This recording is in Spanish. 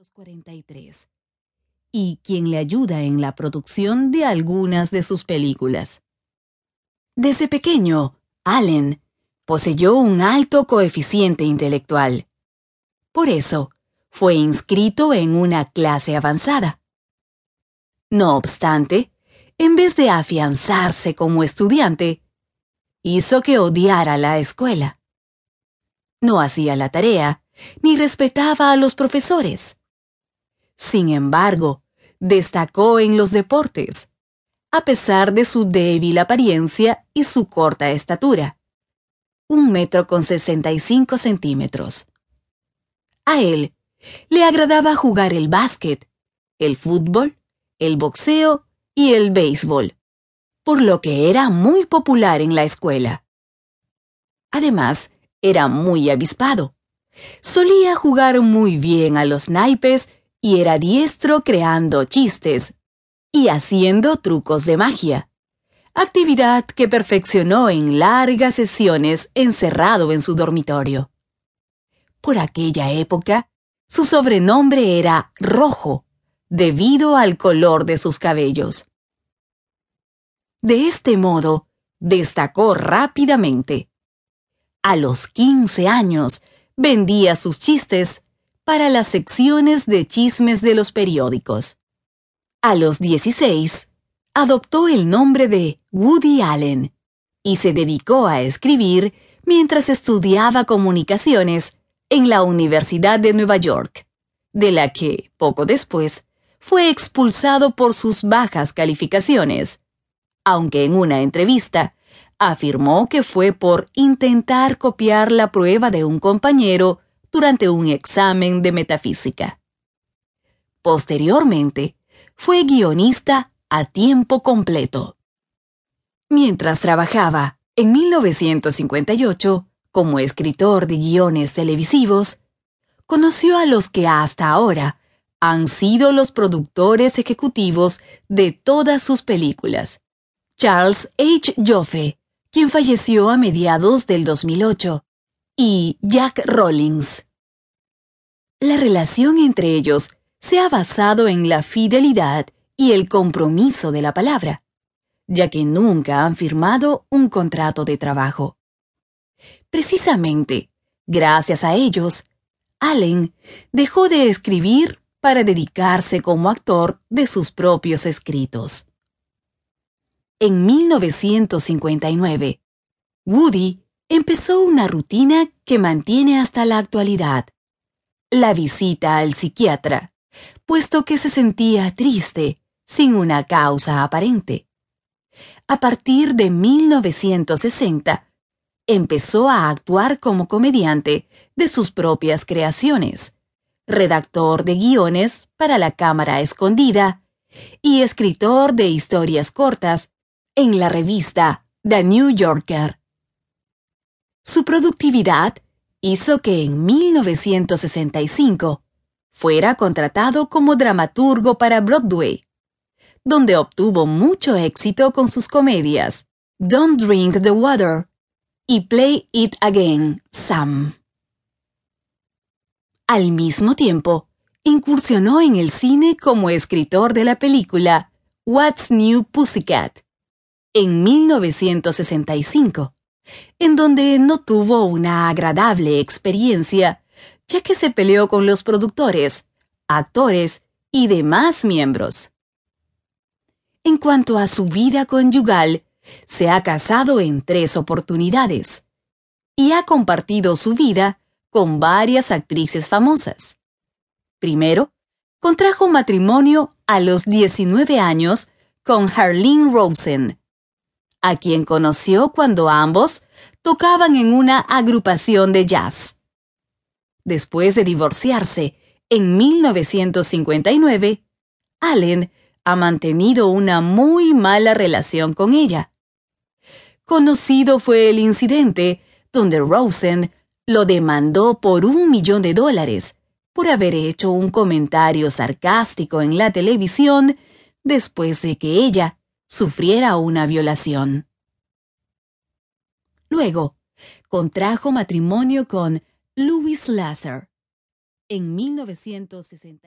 1943 y quien le ayuda en la producción de algunas de sus películas. Desde pequeño, Allen poseyó un alto coeficiente intelectual. Por eso, fue inscrito en una clase avanzada. No obstante, en vez de afianzarse como estudiante, hizo que odiara la escuela. No hacía la tarea, ni respetaba a los profesores. Sin embargo, destacó en los deportes, a pesar de su débil apariencia y su corta estatura. Un metro con sesenta y cinco centímetros. A él le agradaba jugar el básquet, el fútbol, el boxeo y el béisbol, por lo que era muy popular en la escuela. Además, era muy avispado. Solía jugar muy bien a los naipes y era diestro creando chistes y haciendo trucos de magia, actividad que perfeccionó en largas sesiones encerrado en su dormitorio. Por aquella época, su sobrenombre era Rojo, debido al color de sus cabellos. De este modo, destacó rápidamente. A los 15 años, vendía sus chistes para las secciones de chismes de los periódicos. A los 16, adoptó el nombre de Woody Allen y se dedicó a escribir mientras estudiaba comunicaciones en la Universidad de Nueva York, de la que, poco después, fue expulsado por sus bajas calificaciones, aunque en una entrevista afirmó que fue por intentar copiar la prueba de un compañero durante un examen de metafísica. Posteriormente, fue guionista a tiempo completo. Mientras trabajaba en 1958 como escritor de guiones televisivos, conoció a los que hasta ahora han sido los productores ejecutivos de todas sus películas. Charles H. Joffe, quien falleció a mediados del 2008, y Jack Rollins. La relación entre ellos se ha basado en la fidelidad y el compromiso de la palabra, ya que nunca han firmado un contrato de trabajo. Precisamente, gracias a ellos, Allen dejó de escribir para dedicarse como actor de sus propios escritos. En 1959, Woody empezó una rutina que mantiene hasta la actualidad. La visita al psiquiatra, puesto que se sentía triste, sin una causa aparente. A partir de 1960, empezó a actuar como comediante de sus propias creaciones, redactor de guiones para la cámara escondida y escritor de historias cortas en la revista The New Yorker. Su productividad hizo que en 1965 fuera contratado como dramaturgo para Broadway, donde obtuvo mucho éxito con sus comedias Don't Drink the Water y Play It Again, Sam. Al mismo tiempo, incursionó en el cine como escritor de la película What's New Pussycat en 1965 en donde no tuvo una agradable experiencia, ya que se peleó con los productores, actores y demás miembros. En cuanto a su vida conyugal, se ha casado en tres oportunidades y ha compartido su vida con varias actrices famosas. Primero, contrajo matrimonio a los 19 años con Harlene Rosen, a quien conoció cuando ambos tocaban en una agrupación de jazz. Después de divorciarse en 1959, Allen ha mantenido una muy mala relación con ella. Conocido fue el incidente donde Rosen lo demandó por un millón de dólares por haber hecho un comentario sarcástico en la televisión después de que ella sufriera una violación. Luego, contrajo matrimonio con Louis Lasser en 1960.